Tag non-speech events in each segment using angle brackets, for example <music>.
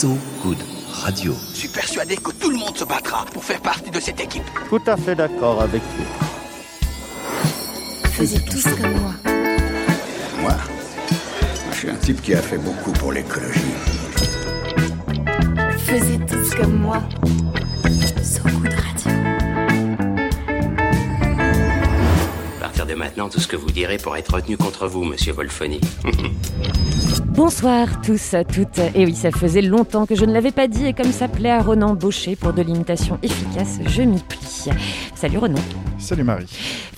So Good Radio. Je suis persuadé que tout le monde se battra pour faire partie de cette équipe. Tout à fait d'accord avec vous. Faisiez tous comme moi. Moi, je suis un type qui a fait beaucoup pour l'écologie. Faisiez tous comme moi. So Good de maintenant, tout ce que vous direz pourra être retenu contre vous, monsieur Wolfoni. <laughs> Bonsoir tous, toutes. Et oui, ça faisait longtemps que je ne l'avais pas dit et comme ça plaît à Ronan Baucher pour de l'imitation efficace, je m'y plie. Salut Ronan. Salut Marie.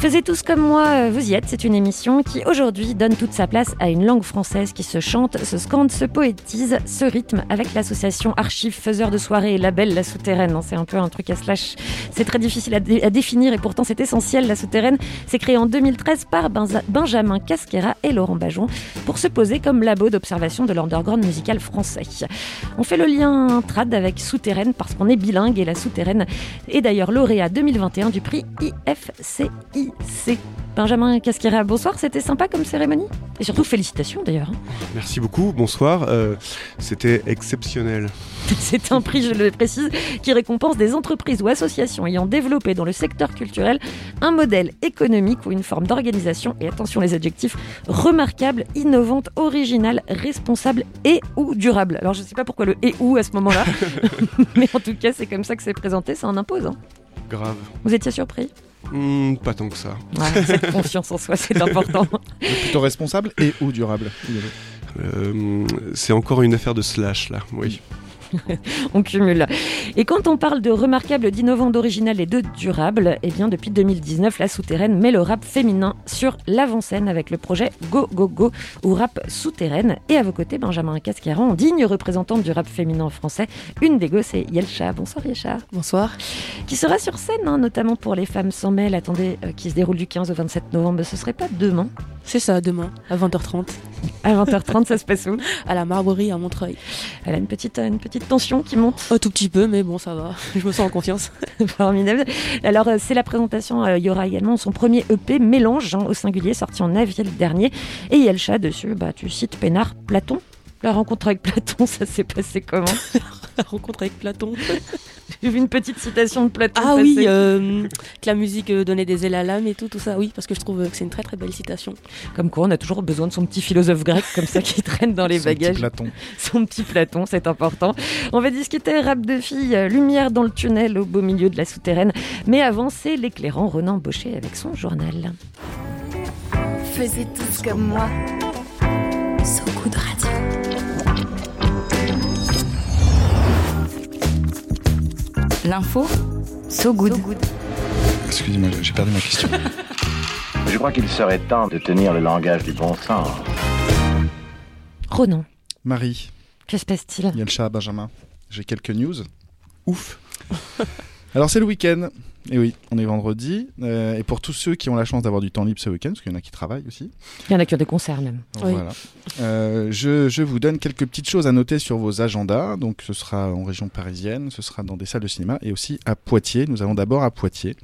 Faisez tous comme moi, euh, vous y êtes. C'est une émission qui aujourd'hui donne toute sa place à une langue française qui se chante, se scande, se poétise, se rythme avec l'association Archives Faiseurs de soirée et Label La Souterraine. C'est un peu un truc à slash. C'est très difficile à, dé- à définir et pourtant c'est essentiel. La Souterraine s'est créée en 2013 par Benjamin Casquera et Laurent Bajon pour se poser comme labo d'observation de l'underground musical français. On fait le lien trad avec Souterraine parce qu'on est bilingue et la Souterraine est d'ailleurs lauréat 2021 du prix IFCIC. Benjamin Casquera, bonsoir, c'était sympa comme cérémonie Et surtout félicitations d'ailleurs. hein. Merci beaucoup, bonsoir. Euh, C'était exceptionnel. <laughs> C'est un prix, je le précise, qui récompense des entreprises ou associations ayant développé dans le secteur culturel un modèle économique ou une forme d'organisation, et attention les adjectifs, remarquable, innovante, originale, responsable et ou durable. Alors je ne sais pas pourquoi le et ou à ce moment-là, <laughs> <laughs> mais en tout cas c'est comme ça que c'est présenté, ça en impose. hein. Grave. Vous étiez surpris? Hmm, pas tant que ça. Ouais, Cette <laughs> confiance en soi, c'est important. Plutôt responsable et ou durable. Euh, C'est encore une affaire de slash là, oui. <laughs> on cumule. Et quand on parle de remarquable, d'innovant, d'original et de durable, eh bien depuis 2019, la souterraine met le rap féminin sur l'avant-scène avec le projet Go Go Go ou rap souterraine. Et à vos côtés, Benjamin Cascaran, digne représentante du rap féminin français. Une des go, c'est Yelcha. Bonsoir Yelcha. Bonsoir. Qui sera sur scène, hein, notamment pour les femmes sans mêle, attendez, euh, qui se déroule du 15 au 27 novembre. Ce serait pas demain? C'est ça, demain, à 20h30, À 20h30, ça se passe où? À la Marborie à Montreuil. Elle a une petite, une petite tension qui monte. Un tout petit peu, mais bon, ça va. <laughs> Je me sens en confiance. <laughs> Formidable. Alors, euh, c'est la présentation. euh, il y aura également son premier EP, Mélange, hein, au singulier, sorti en avril dernier. Et il y a le chat dessus. Bah, tu cites Pénard, Platon. La rencontre avec Platon, <laughs> ça s'est passé comment <laughs> La rencontre avec Platon. J'ai vu une petite citation de Platon. Ah oui, euh, que la musique euh, donnait des ailes à l'âme et tout, tout ça. Oui, parce que je trouve euh, que c'est une très très belle citation. Comme quoi, on a toujours besoin de son petit philosophe grec comme ça qui traîne dans les Son petit bagages. Platon. <laughs> Son petit Platon, c'est important. On va discuter rap de filles, lumière dans le tunnel au beau milieu de la souterraine. Mais avant, c'est l'éclairant Renan Baucher avec son journal. Faisiez tous comme moi. So Good L'info, so good. Excusez-moi, j'ai perdu ma question. <laughs> Je crois qu'il serait temps de tenir le langage du bon sens. Renan, Marie, que se passe-t-il? Il y a le chat Benjamin. J'ai quelques news. Ouf. <laughs> Alors c'est le week-end. Et oui, on est vendredi. Euh, et pour tous ceux qui ont la chance d'avoir du temps libre ce week-end, parce qu'il y en a qui travaillent aussi, Il y en a qui ont des concerts même. Oui. Voilà. Euh, je, je vous donne quelques petites choses à noter sur vos agendas. Donc, ce sera en région parisienne, ce sera dans des salles de cinéma et aussi à Poitiers. Nous allons d'abord à Poitiers,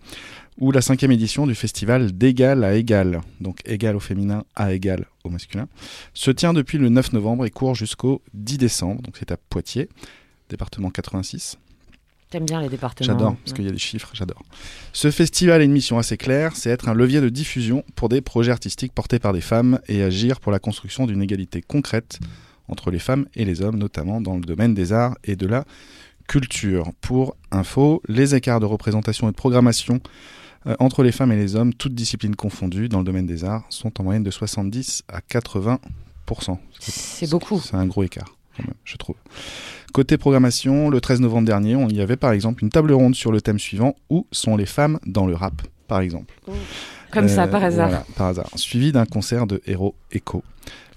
où la cinquième édition du festival d'égal à égal, donc égal au féminin à égal au masculin, se tient depuis le 9 novembre et court jusqu'au 10 décembre. Donc, c'est à Poitiers, département 86. T'aimes bien les départements J'adore, parce qu'il y a des chiffres, j'adore. Ce festival a une mission assez claire, c'est être un levier de diffusion pour des projets artistiques portés par des femmes et agir pour la construction d'une égalité concrète entre les femmes et les hommes, notamment dans le domaine des arts et de la culture. Pour info, les écarts de représentation et de programmation euh, entre les femmes et les hommes, toutes disciplines confondues, dans le domaine des arts, sont en moyenne de 70 à 80% C'est beaucoup. c'est un gros écart, quand même, je trouve. Côté programmation, le 13 novembre dernier, on y avait par exemple une table ronde sur le thème suivant Où sont les femmes dans le rap par exemple. Comme ça, Euh, par hasard. voilà, par hasard. Suivi d'un concert de Hero Echo,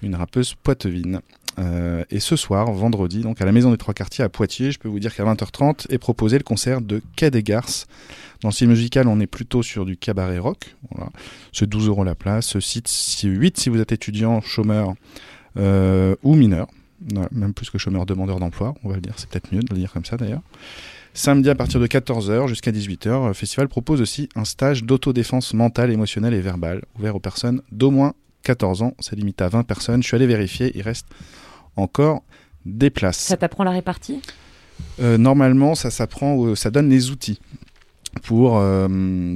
une rappeuse poitevine. Euh, et ce soir, vendredi, donc à la Maison des Trois Quartiers à Poitiers, je peux vous dire qu'à 20h30 est proposé le concert de Quai des Garces. Dans le style musical, on est plutôt sur du cabaret rock. Voilà. C'est 12 euros la place. 8 si vous êtes étudiant, chômeur euh, ou mineur. Voilà, même plus que chômeur demandeur d'emploi, on va le dire. C'est peut-être mieux de le dire comme ça d'ailleurs. Samedi à partir de 14h jusqu'à 18h, le festival propose aussi un stage d'autodéfense mentale, émotionnelle et verbale, ouvert aux personnes d'au moins 14 ans. C'est limité à 20 personnes. Je suis allé vérifier, il reste encore déplace. Ça t'apprend la répartie? Euh, normalement, ça s'apprend, ça donne les outils pour, euh,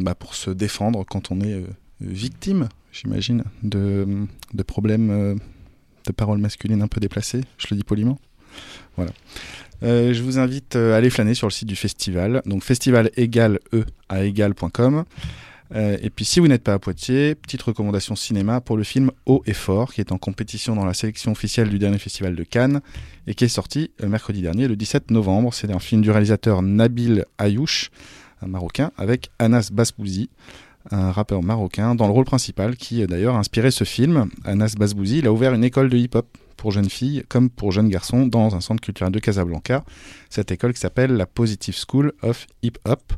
bah, pour se défendre quand on est euh, victime, j'imagine, de, de problèmes de paroles masculines un peu déplacées. Je le dis poliment. Voilà. Euh, je vous invite euh, à aller flâner sur le site du festival. Donc festival égale e à égal.com. Euh, et puis si vous n'êtes pas à Poitiers, petite recommandation cinéma pour le film Haut et Fort, qui est en compétition dans la sélection officielle du dernier festival de Cannes et qui est sorti mercredi dernier, le 17 novembre. C'est un film du réalisateur Nabil Ayouch, un Marocain, avec Anas Basbouzi, un rappeur marocain, dans le rôle principal, qui euh, d'ailleurs a inspiré ce film. Anas Basbouzi, il a ouvert une école de hip-hop pour jeunes filles comme pour jeunes garçons dans un centre culturel de Casablanca. Cette école qui s'appelle la Positive School of Hip Hop.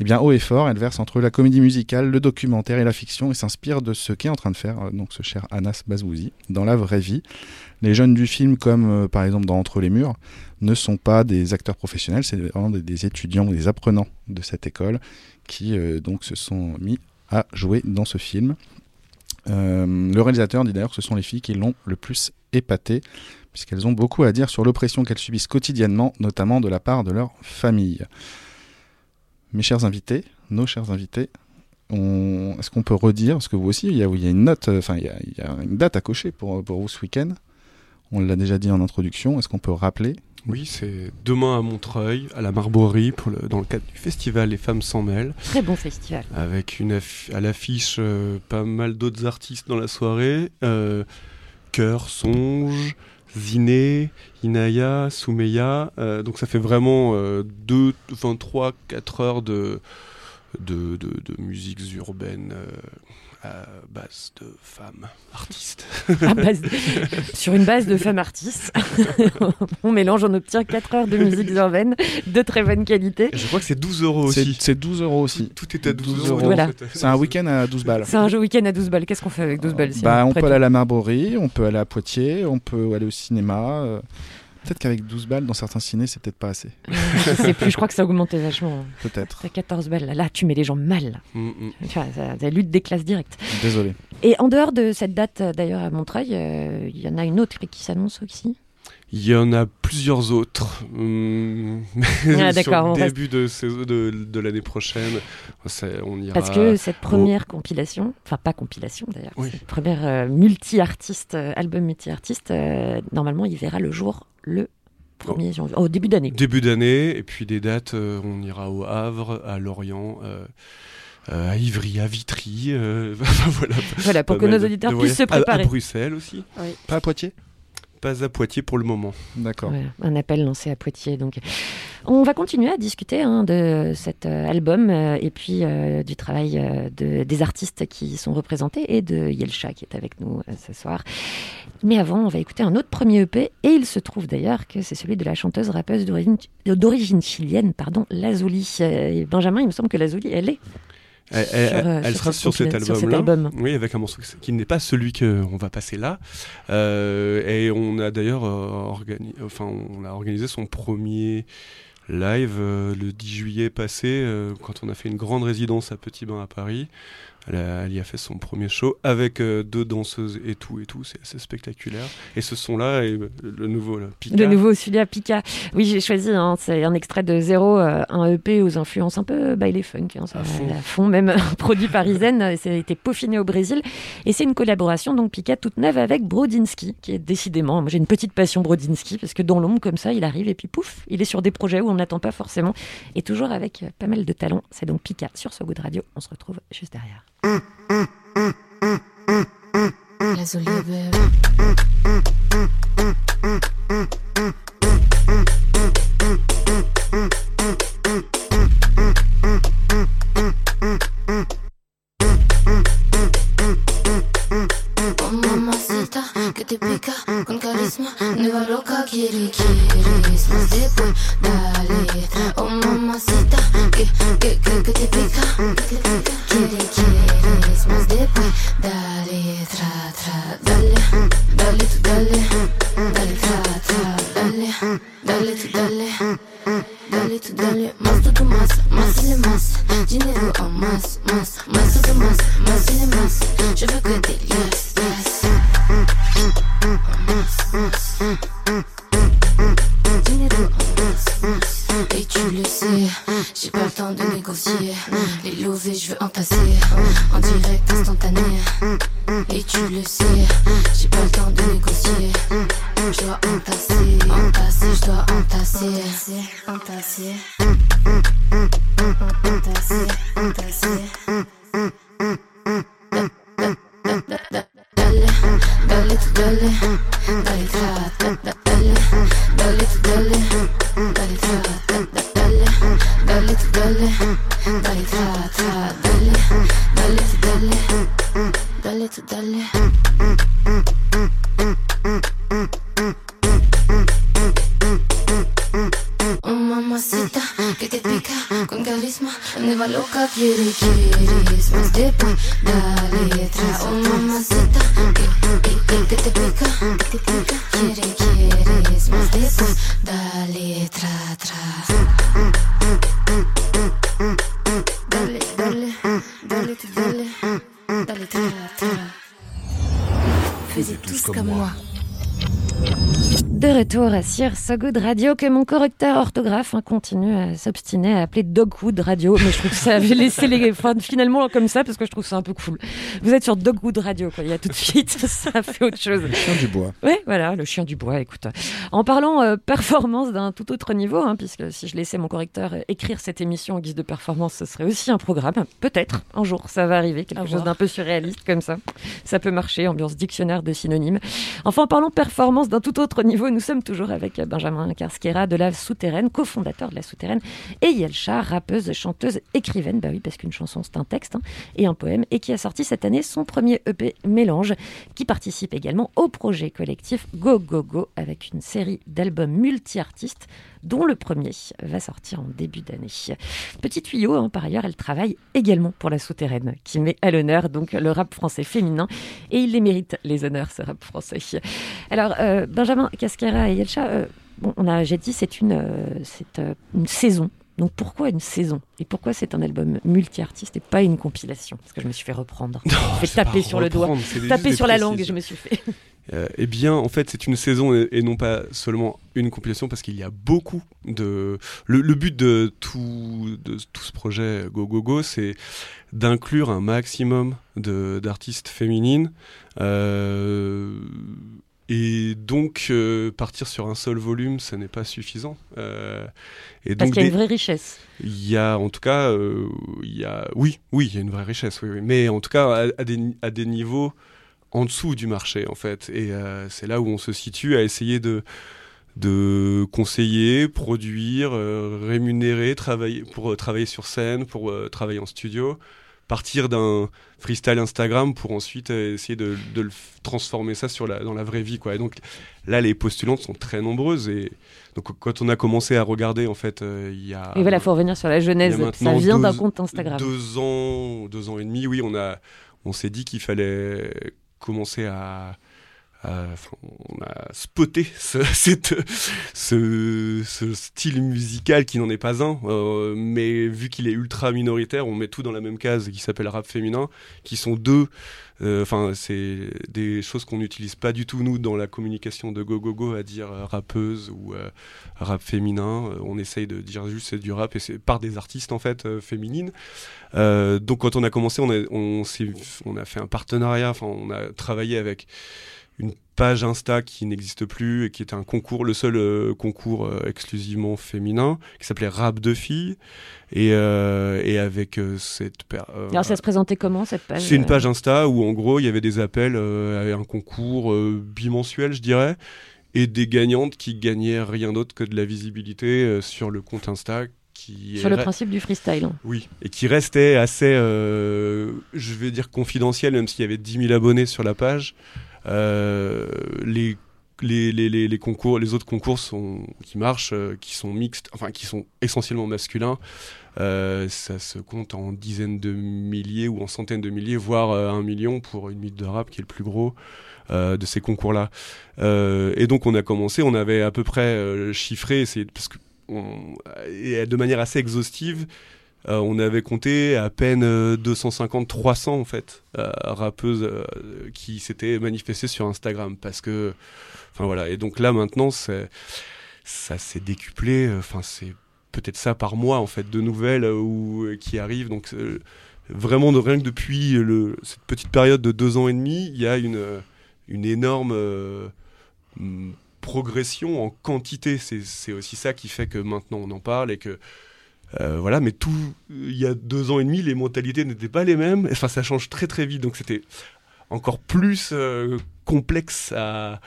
Eh bien, haut et fort, elle verse entre la comédie musicale, le documentaire et la fiction et s'inspire de ce qu'est en train de faire euh, donc ce cher Anas Bazouzi dans la vraie vie. Les jeunes du film, comme euh, par exemple dans Entre les murs, ne sont pas des acteurs professionnels, c'est vraiment des, étudiants ou des apprenants de cette école qui euh, donc se sont mis à jouer dans ce film. Le réalisateur dit d'ailleurs que ce sont les filles qui l'ont le plus épaté, puisqu'elles ont beaucoup à dire sur l'oppression qu'elles subissent quotidiennement, notamment de la part de leur famille. Mes chers invités, nos chers invités, on... est-ce qu'on peut redire, parce que vous aussi, il y a, il y a une note, enfin il y a, il y a une date à cocher pour, pour vous ce week-end. On l'a déjà dit en introduction. Est-ce qu'on peut rappeler? Oui, c'est demain à Montreuil, à la Marborie, pour le- dans le cadre du festival Les Femmes s'en mêlent. Très bon festival. Avec une aff- à l'affiche euh, pas mal d'autres artistes dans la soirée. Euh, Cœur, Songe, Ziné, Inaya, Soumeya. Euh, donc ça fait vraiment euh, 2, 23, 4 heures de, de, de, de musiques urbaines euh, à base de femmes artistes. <laughs> À base de- Sur une base de femmes artistes, <laughs> on mélange, on obtient 4 heures de musique urbaine de très bonne qualité. Je crois que c'est 12 euros aussi. c'est 12 euros aussi. Tout est à 12, 12 euros. euros. Voilà. C'est un week-end à 12 balles. C'est un jeu week-end à 12 balles. Qu'est-ce qu'on fait avec 12 balles si Bah, on peut aller à la Marborie, on peut aller à Poitiers, on peut aller au cinéma. Euh, Peut-être qu'avec 12 balles dans certains cinés, c'est peut-être pas assez. Je sais plus, je crois que ça a augmenté vachement. Peut-être. T'as 14 balles. Là, tu mets les gens mal. Mm, mm. Tu vois, ça- ça lutte des classes directes. Désolé. Et en dehors de cette date, euh, d'ailleurs, à Montreuil, euh, il y en a une autre qui s'annonce aussi? Il y en a plusieurs autres. Hum, Ah, <laughs> sur d'accord, on le reste- début de, de, de l'année prochaine, on ira. Parce que cette première compilation, enfin pas compilation d'ailleurs, Oui. cette première euh, multi-artiste, euh, album multi-artiste, euh, normalement il verra le jour le 1er janvier, au début d'année. Début d'année, et puis des dates, euh, on ira au Havre, à Lorient, euh, euh, à Ivry, à Vitry. euh, <laughs> voilà, Voilà, pour que nos auditeurs puissent se voyages. À- préparer. À, Bruxelles aussi. Pas à Poitiers? Pas à Poitiers pour le moment. D'accord. Voilà, un appel lancé à Poitiers. Donc, on va continuer à discuter hein, de cet euh, album euh, et puis euh, du travail euh, de, des artistes qui sont représentés et de Yelcha qui est avec nous euh, ce soir. Mais avant, on va écouter un autre premier EP et il se trouve d'ailleurs que c'est celui de la chanteuse rappeuse d'origine chilienne, pardon, Lazuli. Euh, et Benjamin, il me semble que Lazuli, elle est. Elle, Sur, euh, elle sera sur cet compila- sur cet album. Oui, avec un morceau qui n'est pas celui qu'on va passer là. Euh, et on a d'ailleurs euh, organi- enfin, on a organisé son premier live euh, le 10 juillet passé, euh, quand on a fait une grande résidence à Petit Bain à Paris. Elle, a- elle y a fait son premier show avec euh, deux danseuses et tout et tout. C'est assez spectaculaire. Et ce son-là est euh, le nouveau là, Pika. Le nouveau Julia Pika. Oui, j'ai choisi, hein, c'est un extrait de Zéro, euh, un EP aux influences un peu baile funk, hein, ça- À fond. à fond, même <laughs> un produit parisienne. Ça a été peaufiné au Brésil. Et c'est une collaboration, donc Pika, toute neuve avec Brodinski, qui est décidément, moi j'ai une petite passion Brodinski, parce que dans l'ombre, comme ça, il arrive et puis pouf, il est sur des projets où on n'attend pas forcément. Et toujours avec pas mal de talent. C'est donc Pika sur ce goût de radio. On se retrouve juste derrière. Les olives. Mamacita, que te pica con carisma, neva loca quiere, quieres más después, dale, tra. Oh mamacita, que, retour sur So Good Radio, que mon correcteur orthographe hein, continue à s'obstiner à appeler Dogwood Radio, mais je trouve que ça avait laissé les enfin, finalement comme ça parce que je trouve ça un peu cool. Vous êtes sur Dogwood Radio, quoi. Il y a tout de suite, <laughs> ça fait autre chose. Le chien du bois. Ouais, voilà, le chien du bois. Écoute, en parlant euh, performance d'un tout autre niveau, hein, puisque si je laissais mon correcteur euh, écrire cette émission en guise de performance, ce serait aussi un programme. Peut-être un jour, ça va arriver, quelque À chose d'un peu surréaliste comme ça. Ça peut marcher, ambiance dictionnaire de synonymes. Enfin, en parlant performance d'un tout autre niveau, nous sommes toujours avec Benjamin Karsquera de la Souterraine, cofondateur de la Souterraine, et Yelcha, rappeuse, chanteuse, écrivaine, bah oui, parce qu'une chanson c'est un texte hein, et un poème, et qui a sorti cette année son premier EP Mélange, qui participe également au projet collectif Go Go Go avec une série d'albums multi-artistes dont le premier va sortir en début d'année. Petit tuyau, hein, par ailleurs, elle travaille également pour la Souterraine, qui met à l'honneur donc le rap français féminin, et il les mérite, les honneurs, ce rap français. Alors, euh, Benjamin Casquera et Yelcha, euh, bon, on a, j'ai dit, c'est une, euh, c'est une saison. Donc pourquoi une saison? Et pourquoi c'est un album multi-artiste et pas une compilation? Parce que je me suis fait reprendre. Je me suis fait taper sur le doigt, taper sur la langue, précisions. je me suis fait. Euh, eh bien, en fait, c'est une saison et, et non pas seulement une compilation parce qu'il y a beaucoup de. Le, le but de tout, de tout ce projet Go Go Go, c'est d'inclure un maximum de- d'artistes féminines. euh, et donc, euh, partir sur un seul volume, ça n'est pas suffisant. Euh, et Parce qu'il y a une vraie richesse. il y a, en tout cas, euh, y a, oui, oui, il y a une vraie richesse, oui, oui. mais en tout cas à, à des, à des niveaux en dessous du marché, en fait. Et euh, c'est là où on se situe à essayer de de conseiller, produire, euh, rémunérer, travailler pour euh, travailler sur scène, pour travailler en studio, partir d'un freestyle Instagram pour ensuite essayer de, de le transformer ça sur la, dans la vraie vie, quoi. Et donc là, les postulantes sont très nombreuses et donc quand on a commencé à regarder, en fait, il y a Et voilà, faut revenir sur la genèse. Ça vient d'un compte Instagram. Deux ans, deux ans et demi, oui, on a, on s'est dit qu'il fallait commencer à, enfin, on a spoté <laughs> ce, style musical qui n'en est pas un, euh, mais vu qu'il est ultra minoritaire, on met tout dans la même case qui s'appelle rap féminin, qui sont deux. euh, Enfin, c'est des choses qu'on n'utilise pas du tout nous dans la communication de Go Go Go à dire euh, rappeuse ou euh, rap féminin. Euh, on essaye de dire juste c'est du rap et c'est par des artistes en fait euh, féminines. Euh, donc quand on a commencé, on a, on a fait un partenariat. Enfin, on a travaillé avec une page Insta qui n'existe plus et qui était un concours, le seul euh, concours euh, exclusivement féminin, qui s'appelait Rap de filles. Et, euh, et avec cette Alors ça se présentait comment cette page c'est une page Insta où en gros il y avait des appels à un concours bimensuel, je dirais, et des gagnantes qui gagnaient rien d'autre que de la visibilité sur le compte Insta. Qui Sur le principe du freestyle. oui, et qui restait assez, euh, je vais dire confidentiel, même s'il y avait 10 000 abonnés sur la page. Euh, les, concours, les autres concours qui marchent, euh, qui sont mixtes, enfin qui sont essentiellement masculins, euh, ça se compte en dizaines de milliers ou en centaines de milliers, voire un million pour une mythe de rap qui est le plus gros de ces concours-là. Et donc on a commencé, on avait à peu près chiffré, parce que et de manière assez exhaustive, euh, on avait compté à peine euh, 250-300 en fait euh, rappeuses euh, qui s'étaient manifestées sur Instagram parce que, enfin voilà. Et donc là maintenant, ça s'est décuplé. euh, Enfin c'est peut-être ça par mois en fait de nouvelles euh, ou euh, qui arrivent. Donc euh, vraiment de rien que depuis cette petite période de deux ans et demi, il y a une euh, une énorme euh, progression en quantité. C'est aussi ça qui fait que maintenant on en parle et que euh, voilà, mais tout, il y a deux ans et demi, les mentalités n'étaient pas les mêmes. Enfin, ça change très très vite, donc c'était encore plus euh, complexe à,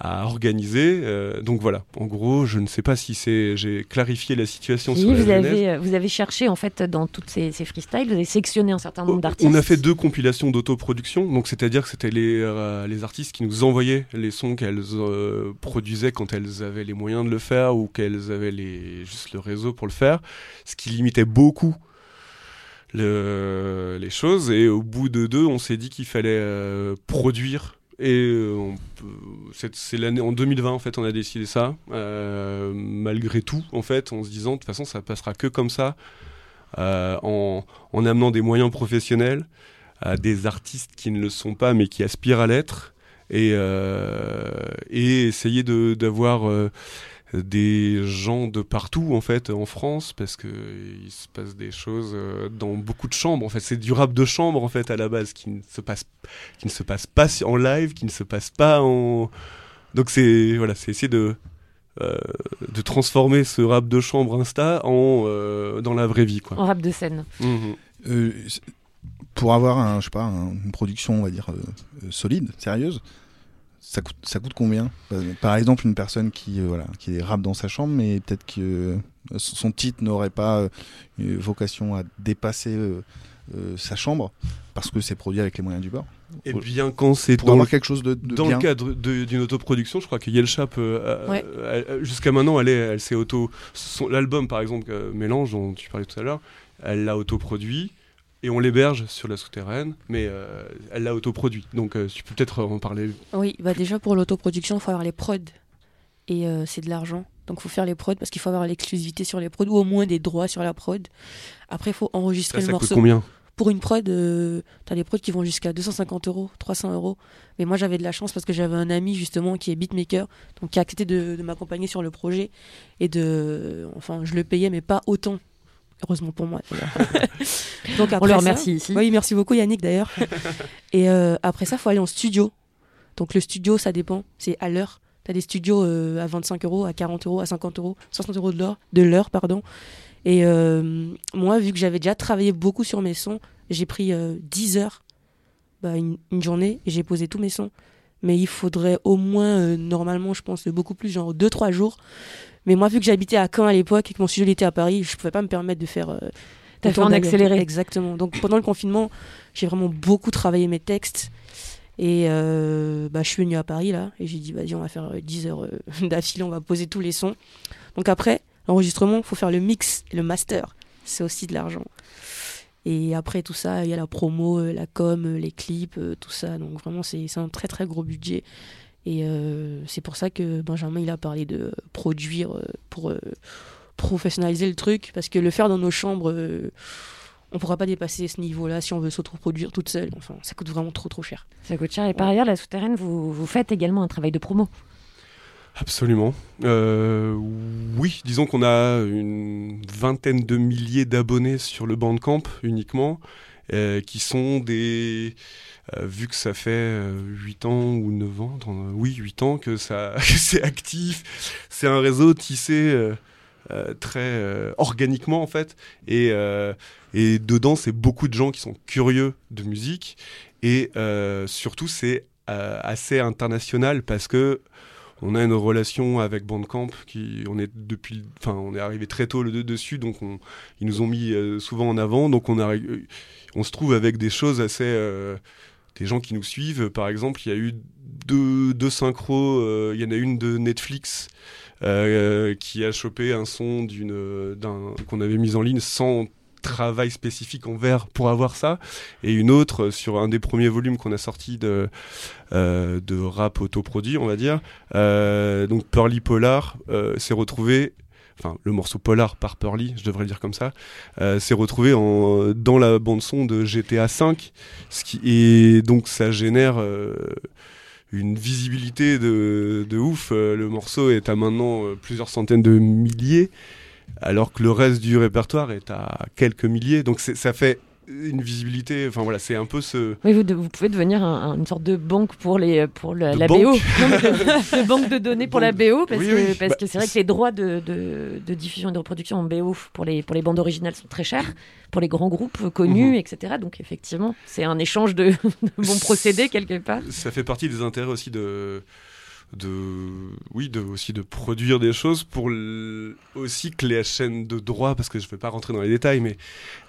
à organiser. Euh, donc voilà, en gros, je ne sais pas si c'est, j'ai clarifié la situation sur la vous, avez, euh, vous avez cherché en fait dans toutes ces, ces freestyles, vous avez sélectionné un certain nombre d'artistes. On a fait deux compilations d'autoproduction, donc c'est-à-dire que c'était les, euh, les artistes qui nous envoyaient les sons qu'elles euh, produisaient quand elles avaient les moyens de le faire ou qu'elles avaient les, juste le réseau pour le faire, ce qui limitait beaucoup le- les choses. Et au bout de deux, on s'est dit qu'il fallait euh, produire. Et euh, c'est l'année en 2020 en fait on a décidé ça. Euh, malgré tout en fait en se disant de toute façon ça passera que comme ça euh, en, en amenant des moyens professionnels à des artistes qui ne le sont pas mais qui aspirent à l'être. Et, et essayer d'avoir des gens de partout en fait en France parce que il se passe des choses euh, dans beaucoup de chambres en fait. C'est du rap de chambre en fait à la base qui ne se passe qui ne se passe pas en live qui ne se passe pas en donc c'est voilà c'est essayer de euh, de transformer ce rap de chambre Insta en euh, dans la vraie vie quoi. En rap de scène. Euh, c- pour avoir un, je sais pas, un- une production, on va dire, euh, euh, solide, sérieuse, ça coûte, ça coûte combien? Par exemple, une personne qui, euh, voilà, qui rappe dans sa chambre, mais peut-être que euh, son titre n'aurait pas euh, une vocation à dépasser euh, euh, sa chambre, parce que c'est produit avec les moyens du bord. Et bien quand c'est Pour dans quelque chose de, de dans bien. le cadre d'une autoproduction, je crois que Yelchap, euh, Ouais. jusqu'à maintenant, elle est, elle s'est auto. L'album, par exemple, euh, Mélange, dont tu parlais tout à l'heure, elle l'a autoproduit et on l'héberge sur la souterraine, mais euh, elle l'a autoproduit. Donc, euh, tu peux peut-être en parler. Oui, bah déjà pour l'autoproduction, il faut avoir les prods. Et euh, c'est de l'argent. Donc il faut faire les prods parce qu'il faut avoir l'exclusivité sur les prods ou au moins des droits sur la prod. Après, il faut enregistrer Ça, le ça coûte morceau. combien? Pour une prod, euh, t'as des prods qui vont jusqu'à 250 euros, 300 euros. Mais moi j'avais de la chance parce que j'avais un ami justement qui est beatmaker, donc qui a accepté de, de m'accompagner sur le projet. Et de. Enfin, je le payais, mais pas autant. Heureusement pour moi. d'ailleurs. <laughs> donc On le ça- remercie ici. Oui, merci beaucoup Yannick d'ailleurs. <laughs> Et euh, après ça, faut aller en studio. Donc le studio, ça dépend. C'est à l'heure. T'as des studios euh, à 25 euros, à 40 euros, à 50 euros, 60 euros de l'heure, de l'heure, pardon. Et euh, moi, vu que j'avais déjà travaillé beaucoup sur mes sons, j'ai pris euh, 10 heures, bah, une, une journée, et j'ai posé tous mes sons. Mais il faudrait au moins, euh, normalement, je pense, beaucoup plus, genre 2-3 jours. Mais moi, vu que j'habitais à Caen à l'époque et que mon studio il était à Paris, je pouvais pas me permettre de faire. euh, T'as fait en accéléré. Exactement. Donc pendant le confinement, j'ai vraiment beaucoup travaillé mes textes. Et euh, bah, je suis venu à Paris là, et j'ai dit, vas-y, on va faire euh, 10 heures euh, <laughs> d'affilée, on va poser tous les sons. Donc après, l'enregistrement, il faut faire le mix et le master. C'est aussi de l'argent. Et après tout ça, il y a la promo, euh, la com, euh, les clips, euh, tout ça. Donc vraiment, c'est un très très gros budget. Et c'est pour ça que Benjamin, il a parlé de produire pour professionnaliser le truc. Parce que le faire dans nos chambres, euh, on pourra pas dépasser ce niveau-là si on veut s'autoproduire toute seule. Enfin, ça coûte vraiment trop trop cher. Ça coûte cher. Et par ailleurs, la souterraine, vous faites également un travail de promo. Absolument. Euh, oui, disons qu'on a une vingtaine de milliers d'abonnés sur le Bandcamp uniquement, euh, qui sont des... euh, vu que ça fait 8 ans ou 9 ans, oui, 8 ans que, ça, <laughs> c'est actif, c'est un réseau tissé très organiquement en fait, et, et dedans c'est beaucoup de gens qui sont curieux de musique, et surtout c'est assez international parce que on a une relation avec Bandcamp qui on est depuis enfin on est arrivé très tôt le de- dessus donc on, ils nous ont mis euh, souvent en avant. Donc on a on se trouve avec des choses assez euh, des gens qui nous suivent. Par exemple il y a eu deux, deux synchros euh, il y en a une de Netflix euh, qui a chopé un son d'une d'un qu'on avait mis en ligne sans travail spécifique en verre pour avoir ça. Et une autre euh, sur un des premiers volumes qu'on a sorti de euh, de rap autoproduit on va dire euh, donc Pearly Polar s'est retrouvé enfin le morceau Polar par Pearly je devrais le dire comme ça s'est retrouvé en, dans la bande son de GTA 5 ce qui et donc ça génère une visibilité de, de ouf. Le morceau est à maintenant plusieurs centaines de milliers alors que le reste du répertoire est à quelques milliers donc ça fait une visibilité. Enfin voilà, c'est un peu ce. Oui, vous, de- vous pouvez devenir un- un- une sorte de banque pour, les, pour la, De la banque BO. Non, de, de banque de données pour la BO, parce Oui, que oui. parce Bah, que c'est vrai que les droits de, diffusion et de reproduction en BO pour les, pour les bandes originales sont très chers, pour les grands groupes connus, Mhm. etc. Donc effectivement, c'est un échange de, <laughs> de bons procédés quelque part. Ça fait partie des intérêts aussi de de oui de aussi de produire des choses pour aussi que les chaînes de droit parce que je vais pas rentrer dans les détails mais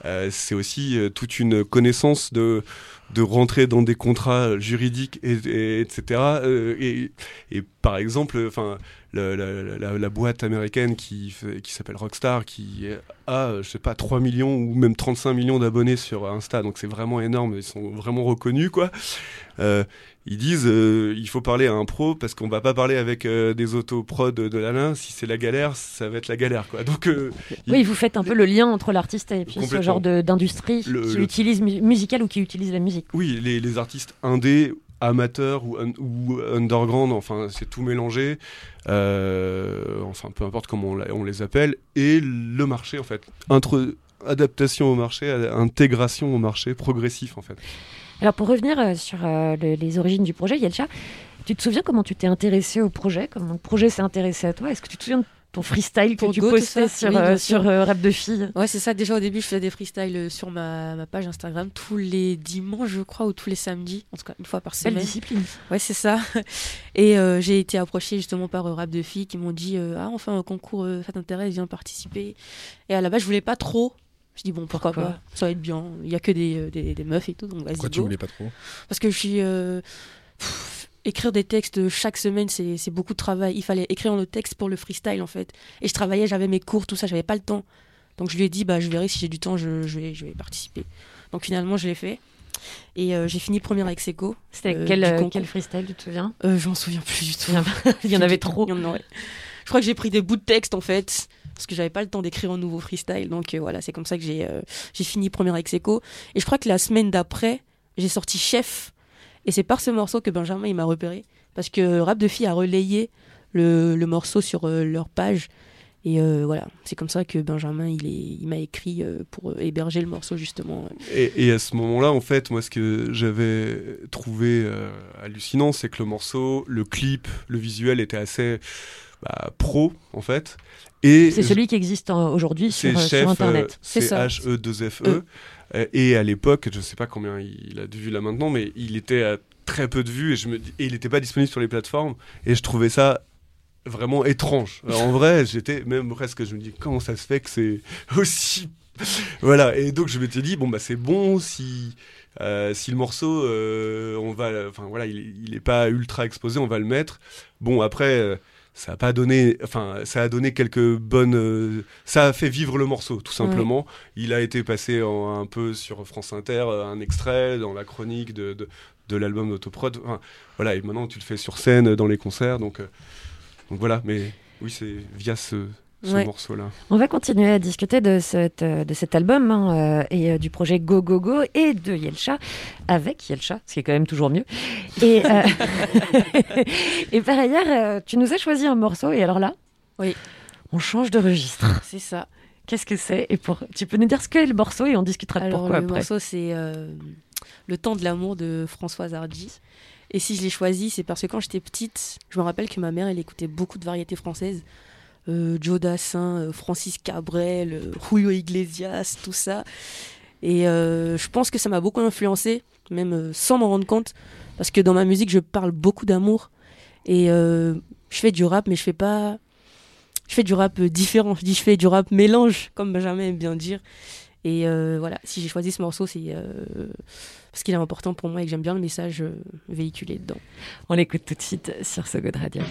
euh, c'est aussi euh, toute une connaissance de de rentrer dans des contrats juridiques et, et- etc euh, et, et par exemple enfin la, boîte américaine qui qui s'appelle Rockstar qui a je sais pas 3 millions ou même 35 millions d'abonnés sur Insta donc c'est vraiment énorme ils sont vraiment reconnus quoi ils disent euh, il faut parler à un pro parce qu'on va pas parler avec euh, des autoprod de, de l'Alain. Si c'est la galère, ça va être la galère quoi. Donc euh, Oui, vous faites un peu le lien entre l'artiste et puis ce genre d'industrie qui le- utilise mu- musicale ou qui utilise la musique. oui, les, les artistes indés, amateurs ou, un- ou underground, enfin c'est tout mélangé. Euh, enfin peu importe comment on, on les appelle et le marché en fait. Intre- adaptation au marché, intégration au marché progressif en fait. Alors pour revenir euh, sur euh, le- les origines du projet, Yelcha, tu te souviens comment tu t'es intéressé au projet? Comment le projet s'est intéressé à toi? Est-ce que tu te souviens de ton freestyle que Pour tu Go, tout postais ça sur, Oui, euh, sur euh, Rap de filles Ouais, c'est ça. Déjà au début, je faisais des freestyles sur ma, ma page Instagram tous les dimanches, je crois, ou tous les samedis, en tout cas une fois par Belle semaine. discipline. Ouais, c'est ça. <laughs> Et euh, j'ai été approchée justement par euh, Rap de filles qui m'ont dit Ah, enfin, un concours, ça t'intéresse, viens participer. Et à la base, je voulais pas trop. Je dis Bon, pourquoi, Pourquoi pas Ça va être bien. Il y a que des, euh, des, des meufs et tout, donc vas-y. Pourquoi tu voulais pas trop? Parce que je suis. euh, pff, écrire des textes chaque semaine, c'est c'est beaucoup de travail. Il fallait écrire le texte pour le freestyle, en fait. Et je travaillais, j'avais mes cours, tout ça, j'avais pas le temps. Donc je lui ai dit, bah, je verrai si j'ai du temps, je, je vais, je vais participer. Donc finalement, je l'ai fait. Et euh, j'ai fini première avec Seco. C'était euh, quel, quel freestyle, tu te souviens? Euh, Je m'en souviens plus du tout. Il y en avait trop. Il y en aurait. Je crois que j'ai pris des bouts de texte en fait, parce que j'avais pas le temps d'écrire un nouveau freestyle. Donc euh, voilà, c'est comme ça que j'ai euh, j'ai fini première avec Seco. Et je crois que la semaine d'après, j'ai sorti Chef. Et c'est par ce morceau que Benjamin il m'a repéré. Parce que Rap de Filles a relayé le, le morceau sur euh, leur page. Et voilà, c'est comme ça que Benjamin il, est, il m'a écrit pour héberger le morceau justement. Et, et à ce moment-là, en fait, moi, ce que j'avais trouvé hallucinant, c'est que le morceau, le clip, le visuel était assez bah, pro, en fait. Et C'est celui qui existe en- aujourd'hui sur, euh, chef, sur Internet. euh, C'est c'est ça. H-E-2-F-E. E. Euh, Et à l'époque, je sais pas combien il a de vues là maintenant, mais il était à très peu de vues et, je me, dis- et il n'était pas disponible sur les plateformes. Et je trouvais ça vraiment étrange. Alors, en vrai, j'étais même presque, je me dis, comment ça se fait que c'est aussi. <laughs> voilà, et donc je m'étais dit, bon, bah c'est bon si. euh, si le morceau, euh, on va, enfin voilà, il, il est pas ultra exposé, on va le mettre. Bon après, ça a pas donné, enfin ça a donné quelques bonnes, euh, ça a fait vivre le morceau tout simplement. Il a été passé en- un peu sur France Inter, euh, un extrait dans la chronique de, de, de l'album d'Autoprod. Enfin, voilà, et maintenant tu le fais sur scène dans les concerts, donc, euh, donc voilà. Mais oui, c'est via ce, ce Ouais. morceau-là. On va continuer à discuter de, cette, euh, de cet album hein, euh, et euh, du projet Go Go Go et de Yelcha avec Yelcha, ce qui est quand même toujours mieux. Et, euh, <laughs> et par ailleurs, tu nous as choisi un morceau et alors là, oui. on change de registre. C'est ça. Qu'est-ce que c'est? Et pour... Tu peux nous dire ce qu'est le morceau et on discutera de Alors, pourquoi le après. morceau, c'est euh, Le temps de l'amour de Françoise Hardy. Et si je l'ai choisi, c'est parce que quand j'étais petite, je me rappelle que ma mère, elle écoutait beaucoup de variétés françaises. Euh, Joe Dassin, euh, Francis Cabrel, euh, Julio Iglesias, tout ça. Et je pense que ça m'a beaucoup influencé, même sans m'en rendre compte, parce que dans ma musique, je parle beaucoup d'amour. Et je fais du rap, mais je fais pas. Je fais du rap différent. Je dis, je fais du rap mélange, comme Benjamin aime bien dire. Et voilà, si j'ai choisi ce morceau, c'est parce qu'il est important pour moi et que j'aime bien le message véhiculé dedans. On l'écoute tout de suite sur ce God Radio.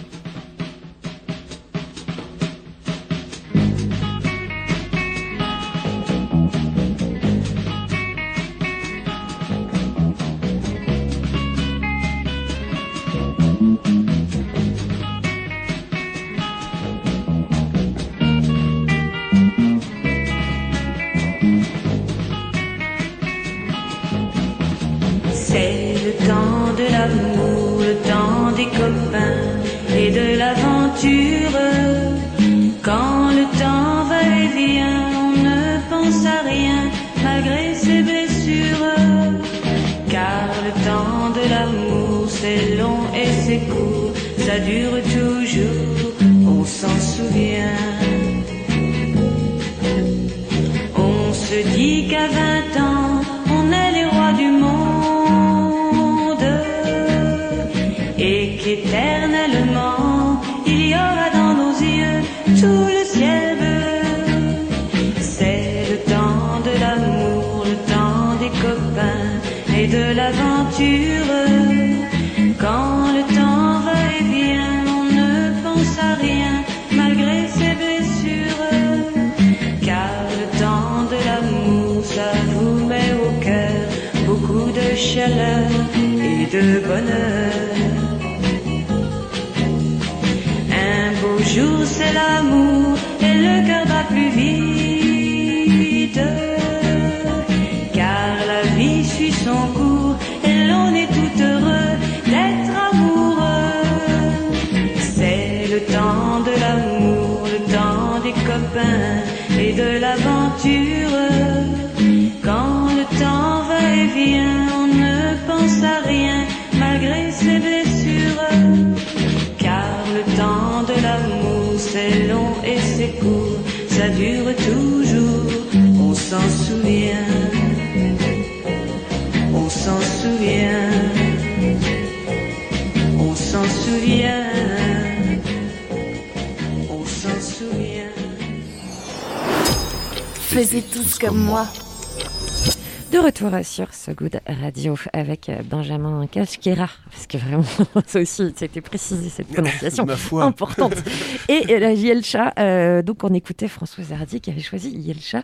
Bonheur. Un beau jour, c'est l'amour et le cœur bat plus vite. Car la vie suit son cours et l'on est tout heureux d'être amoureux. C'est le temps de l'amour, le temps des copains et de l'aventure. Quand le temps va et vient, à rien malgré ses blessures. Car le temps de l'amour, c'est long et c'est court, ça dure toujours, on s'en souvient. On s'en souvient. On s'en souvient. On s'en souvient. Faisez tous comme moi. De retour sur So Good Radio avec euh, Benjamin Casquera, parce que vraiment, <laughs> ça aussi, c'était précisé cette prononciation <laughs> importante. <laughs> Et la Yelcha, euh, donc on écoutait Françoise Hardy qui avait choisi Yelcha.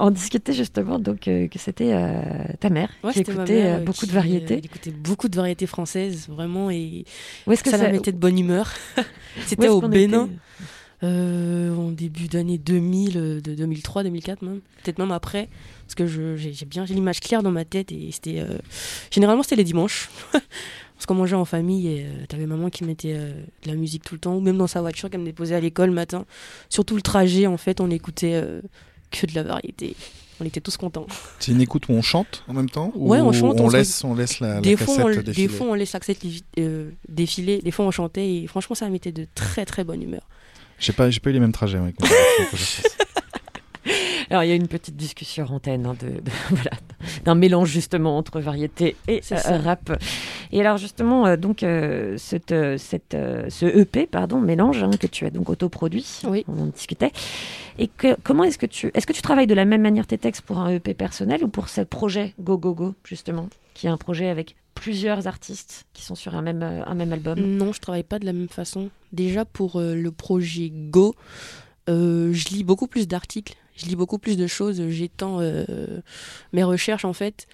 On discutait justement donc euh, que c'était euh, ta mère Ouais, qui écoutait mère, beaucoup de variétés. euh, elle écoutait beaucoup de variétés françaises, vraiment, et Où est-ce que ça, la ça- mettait de bonne humeur. C'était au Bénin, était euh, en début d'année 2000, euh, de 2003, 2004 même, peut-être même après, parce que j'ai bien j'ai l'image claire dans ma tête et c'était euh, généralement c'était les dimanches. <laughs> Parce qu'on mangeait en famille et euh, t'avais maman qui mettait de la musique tout le temps, ou même dans sa voiture, qu'elle me déposait à l'école le matin. Surtout le trajet, en fait, on écoutait que de la variété. On était tous contents. <laughs> C'est une écoute où on chante en même temps ou Ouais, on chante. On se- laisse, on laisse la, la des, fois, cassette on, défiler. des fois, on laisse la cassette euh, défiler. Des fois, on chantait. Et franchement, ça mettait de très très bonne humeur. J'ai pas, j'ai pas eu les mêmes trajets. ouais. <laughs> Alors, il y a une petite discussion en antenne hein, de, de- <laughs> voilà, d'un mélange justement entre variété et euh, rap. Et alors justement, euh, donc euh, cette, euh, cette, euh, ce EP, pardon, mélange hein, que tu as donc autoproduit, Oui. on en discutait. Et que, comment est-ce que tu, est-ce que tu travailles de la même manière tes textes pour un EP personnel ou pour ce projet Go Go Go justement, qui est un projet avec plusieurs artistes qui sont sur un même, euh, un même album Non, je travaille pas de la même façon. Déjà, pour euh, le projet Go, euh, je lis beaucoup plus d'articles. Je lis beaucoup plus de choses. J'étends mes recherches, en fait.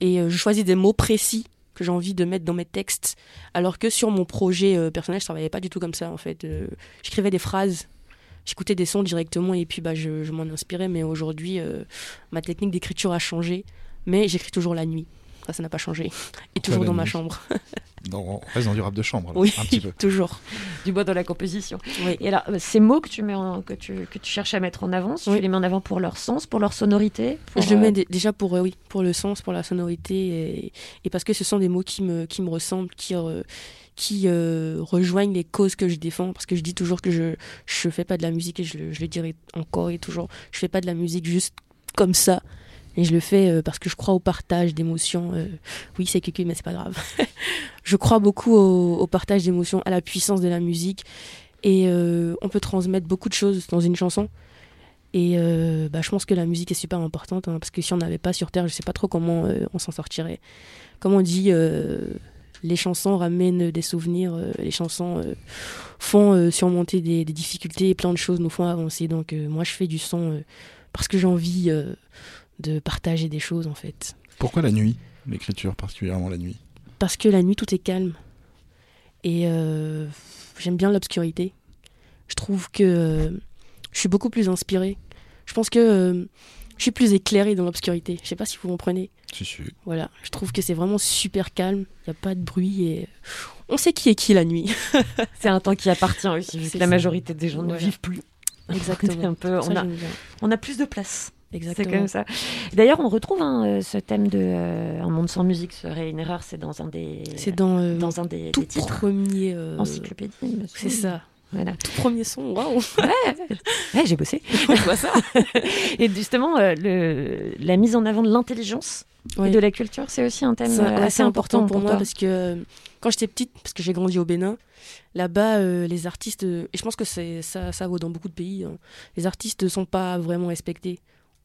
Et je choisis des mots précis que j'ai envie de mettre dans mes textes. Alors que sur mon projet personnel, je travaillais pas du tout comme ça, en fait. J'écrivais des phrases. J'écoutais des sons directement et puis bah, je, m'en inspirais. Mais aujourd'hui, ma technique d'écriture a changé. Mais j'écris toujours la nuit. Ça, ça n'a pas changé. Et toujours dans ma chambre. <laughs> Non, on reste dans du rap de chambre. alors, Oui, un petit peu. <laughs> toujours. du bois dans la composition. Oui. Et alors, euh, ces mots que tu, mets en- que tu, que tu cherches à mettre en avant, tu Oui. les mets en avant pour leur sens, pour leur sonorité pour, Je le euh, mets dé- déjà pour, euh, oui, pour le sens, pour la sonorité, et, et parce que ce sont des mots qui me, qui me ressemblent, qui, euh, qui euh, rejoignent les causes que je défends. Parce que je dis toujours que je ne fais pas de la musique, et je le, je le dirai encore et toujours, je fais pas de la musique juste comme ça. Et je le fais euh, parce que je crois au partage d'émotions. euh, oui, c'est cucu, mais c'est pas grave. <laughs> je crois beaucoup au, partage d'émotions, à la puissance de la musique. Et euh, on peut transmettre beaucoup de choses dans une chanson. Et bah, je pense que la musique est super importante, hein, parce que si on n'avait pas sur Terre, je sais pas trop comment on s'en sortirait. Comme on dit, les chansons ramènent des souvenirs, les chansons font surmonter des, des difficultés et plein de choses nous font avancer. Donc moi, je fais du son parce que j'ai envie de partager des choses, en fait. Pourquoi la nuit L'écriture, particulièrement la nuit? Parce que la nuit, tout est calme. Et euh, j'aime bien l'obscurité. Je trouve que euh, je suis beaucoup plus inspirée. Je pense que euh, je suis plus éclairée dans l'obscurité. Je sais pas si vous comprenez. Si, si. Voilà, je trouve que c'est vraiment super calme. Il n'y a pas de bruit et on sait qui est qui la nuit. <laughs> C'est un temps qui appartient aussi, vu que C'est la majorité des gens ne vivent plus. <laughs> Exactement. Un peu, Ça, on, a, on a plus de place. Exactement. C'est comme ça. D'ailleurs, on retrouve hein, euh, ce thème de euh, un monde sans musique serait une erreur. C'est dans un des. C'est dans, euh, dans un des, tout des titres. premier. euh, Encyclopédie. C'est ça. Voilà. Tout premier son, waouh Ouais, j'ai bossé. <laughs> Ça. <laughs> Et justement, euh, le, la mise en avant de l'intelligence Ouais. et de la culture, c'est aussi un thème ouais, assez important, pour moi parce que quand j'étais petite, parce que j'ai grandi au Bénin, là-bas, euh, les artistes, euh, et je pense que c'est ça, ça vaut dans beaucoup de pays, hein, les artistes ne sont pas vraiment respectés.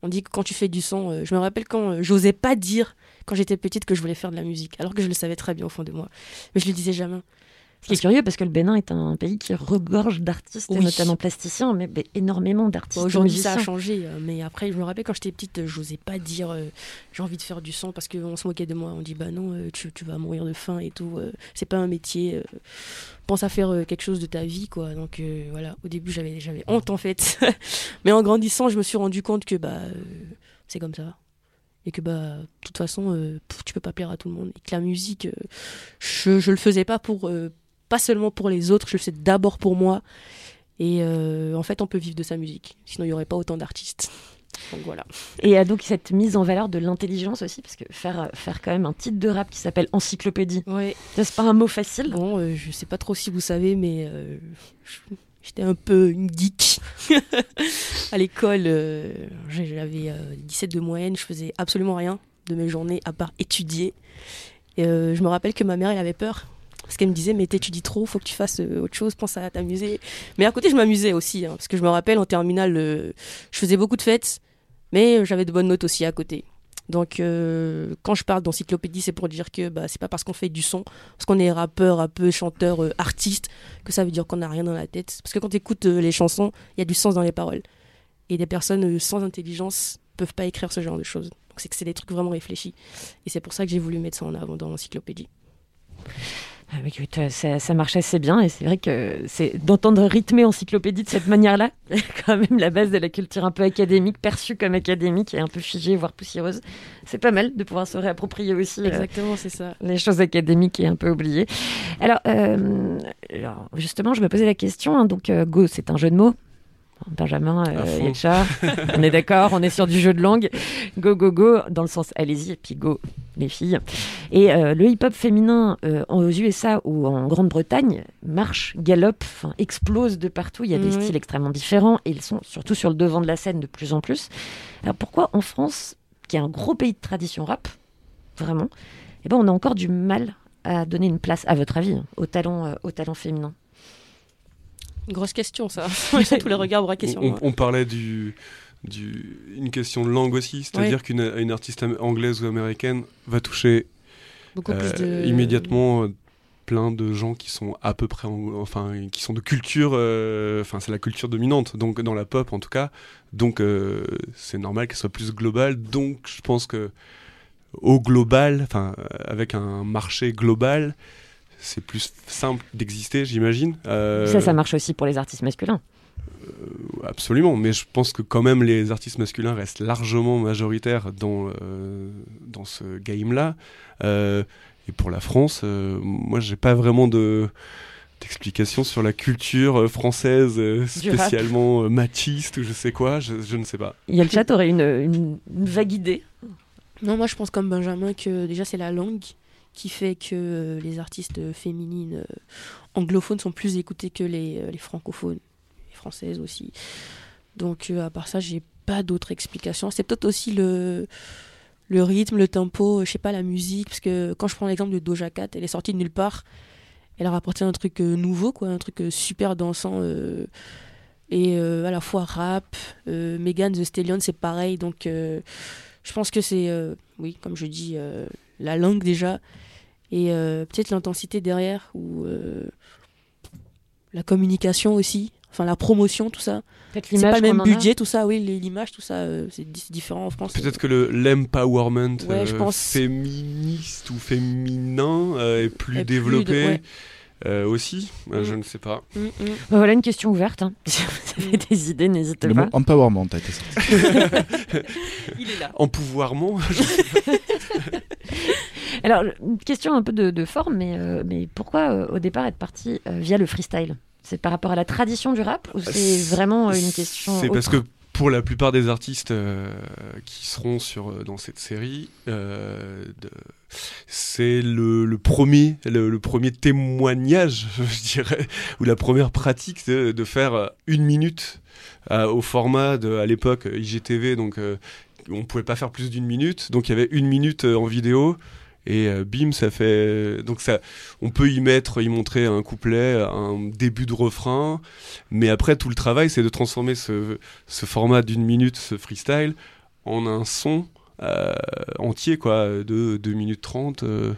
On dit que quand tu fais du son, euh, je me rappelle quand euh, j'osais pas dire quand j'étais petite que je voulais faire de la musique, alors que je le savais très bien au fond de moi, mais je le disais jamais. Ce qui est curieux parce que le Bénin est un pays qui regorge d'artistes, Oui. notamment plasticiens, mais, mais énormément d'artistes. Bon, Aujourd'hui, ça a changé, euh, mais après, je me rappelle quand j'étais petite, euh, j'osais pas dire euh, j'ai envie de faire du son parce qu'on se moquait de moi. On dit bah non, euh, tu, tu vas mourir de faim et tout. euh, c'est pas un métier. pense à faire quelque chose de ta vie, quoi. Donc voilà, au début, j'avais j'avais honte en fait, <laughs> mais en grandissant, je me suis rendu compte que bah c'est comme ça. Et que bah, de toute façon, euh, tu peux pas plaire à tout le monde. Et que la musique, euh, je, je le faisais pas pour, euh, pas seulement pour les autres, je le faisais d'abord pour moi. Et euh, en fait, on peut vivre de sa musique. Sinon, il n'y aurait pas autant d'artistes. <laughs> Donc voilà. Et il y a donc cette mise en valeur de l'intelligence aussi, parce que faire, euh, faire quand même un titre de rap qui s'appelle Encyclopédie, Ouais. c'est pas un mot facile? Bon, euh, je sais pas trop si vous savez, mais euh, j'étais un peu une geek. <laughs> à l'école, euh, j'avais euh, 17 de moyenne, je faisais absolument rien de mes journées à part étudier. Et euh, je me rappelle que ma mère, elle avait peur. Parce qu'elle me disait, mais t'étudies trop, faut que tu fasses euh, autre chose, pense à t'amuser. Mais à côté, je m'amusais aussi. hein, parce que je me rappelle, en terminale, euh, je faisais beaucoup de fêtes, mais j'avais de bonnes notes aussi à côté. Donc, euh, quand je parle d'encyclopédie, c'est pour dire que bah, c'est pas parce qu'on fait du son, parce qu'on est rappeur, rappeur, chanteur, euh, artiste, que ça veut dire qu'on n'a rien dans la tête. Parce que quand tu écoutes les chansons, il y a du sens dans les paroles. Et des personnes euh, sans intelligence peuvent pas écrire ce genre de choses. Donc, c'est que c'est des trucs vraiment réfléchis. Et c'est pour ça que j'ai voulu mettre ça en avant dans l'encyclopédie. Ah, écoute, euh, ça, ça marche assez bien et c'est vrai que c'est d'entendre rythmer encyclopédie de cette manière-là, <laughs> quand même la base de la culture un peu académique, perçue comme académique et un peu figée, voire poussiéreuse. C'est pas mal de pouvoir se réapproprier aussi euh, Exactement, c'est ça. les choses académiques et un peu oubliées. Alors, euh, alors, justement, je me posais la question, hein, donc euh, Go, c'est un jeu de mots. Benjamin, euh. Yetcha, on est d'accord, on est sur du jeu de langue. Go, go, go, dans le sens allez-y, et puis go, les filles. Et euh, le hip-hop féminin euh, aux USA ou en Grande-Bretagne marche, galope, explose de partout. Il y a des styles extrêmement différents et ils sont surtout sur le devant de la scène de plus en plus. Alors pourquoi en France, qui est un gros pays de tradition rap, vraiment, eh ben, on a encore du mal à donner une place, à votre avis, au talent, euh, au talent féminin? Une grosse question, ça. <laughs> Tous les regards braqués sur on, moi. on parlait du, du, une question de langue aussi, c'est-à-dire qu'une une artiste anglaise ou américaine va toucher euh, de. immédiatement euh, plein de gens qui sont à peu près, en- enfin, qui sont de culture, euh, enfin, c'est la culture dominante, donc dans la pop en tout cas. Donc, c'est normal qu'elle soit plus globale. Donc, je pense que au global, enfin, avec un marché global, c'est plus simple d'exister, j'imagine. Ça, ça marche aussi pour les artistes masculins. Absolument, mais je pense que quand même les artistes masculins restent largement majoritaires dans, euh, dans ce game-là. Euh, et pour la France, euh, moi j'ai pas vraiment de d'explication sur la culture euh, française euh, spécialement euh, machiste ou je sais quoi, je, je ne sais pas. Il y a le chat aurait une, une- une vague idée. Non, moi je pense comme Benjamin que déjà c'est la langue qui fait que euh, les artistes féminines euh, anglophones sont plus écoutées que les, euh, les francophones, les françaises aussi. Donc euh, à part ça, j'ai pas d'autres explications. C'est peut-être aussi le, le rythme, le tempo, je sais pas, la musique, parce que quand je prends l'exemple de Doja Cat, elle est sortie de nulle part. Elle a rapporté un truc euh, nouveau, quoi, un truc euh, super dansant. euh, et euh, à la fois rap, euh, Megan The Stallion, c'est pareil. Donc euh, je pense que c'est, euh, oui, comme je dis, euh, la langue déjà, et euh, peut-être l'intensité derrière, ou euh, la communication aussi, enfin la promotion, tout ça. Peut-être C'est l'image pas le même budget, tout ça, oui, l'image, tout ça, euh, c'est di- c'est différent en France. Peut-être que le l'empowerment Ouais, je euh, pense. féministe ou féminin euh, est plus Est plus développé de- ouais. euh, aussi. Euh, Mm. Je ne sais pas. Mm, mm. Bah, voilà une question ouverte. hein. <laughs> Si vous avez des idées, n'hésitez Le pas. mot empowerment a été sorti. <laughs> Il est là. Empouvoirment <laughs> Alors, une question un peu de, de forme, mais, euh, mais pourquoi euh, au départ être parti euh, via le freestyle? C'est par rapport à la tradition du rap ou c'est vraiment euh, une question C'est parce que pour la plupart des artistes euh, qui seront sur, euh, dans cette série, euh, c'est le, le premier, le, le premier témoignage, <laughs> je dirais, ou la première pratique de, de faire une minute euh, au format de, à l'époque IGTV, donc on pouvait pas faire plus d'une minute, donc il y avait une minute en vidéo. Et euh, bim, ça fait. Donc ça, on peut y mettre, y montrer un couplet, un début de refrain, mais après tout le travail, c'est de transformer ce, ce format d'une minute, ce freestyle, en un son euh, entier, quoi, de 2 minutes 30. euh.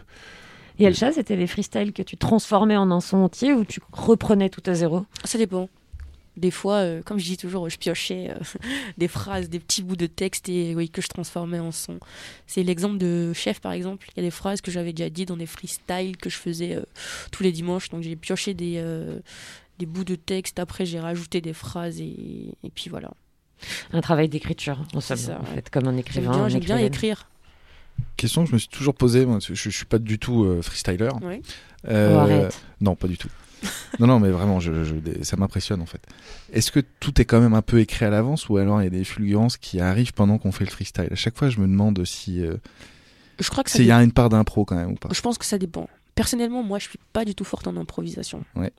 Et Elcha, c'était les freestyles que tu transformais en un son entier ou tu reprenais tout à zéro? Ça dépend. Des fois, euh, comme je dis toujours, je piochais euh, <laughs> des phrases, des petits bouts de texte et oui, que je transformais en son. C'est l'exemple de Chef, par exemple. Il y a des phrases que j'avais déjà dit dans des freestyles que je faisais euh, tous les dimanches. Donc j'ai pioché des, euh, des bouts de texte. Après, j'ai rajouté des phrases et, et puis voilà. Un travail d'écriture, en somme, ça, en ouais. fait, comme un écrivain. j'aime bien écrire. Question que je me suis toujours posée, moi, je, je suis pas du tout euh, freestyler. Oui. Euh, Oh, arrête. non, pas du tout. <laughs> non, non, mais vraiment, je, je- ça m'impressionne en fait. Est-ce que tout est quand même un peu écrit à l'avance ou alors il y a des fulgurances qui arrivent pendant qu'on fait le freestyle? À chaque fois, je me demande si euh, Je crois que ça s'il y a une part d'impro quand même ou pas. Je pense que ça dépend. Personnellement, moi, je suis pas du tout forte en improvisation. Ouais.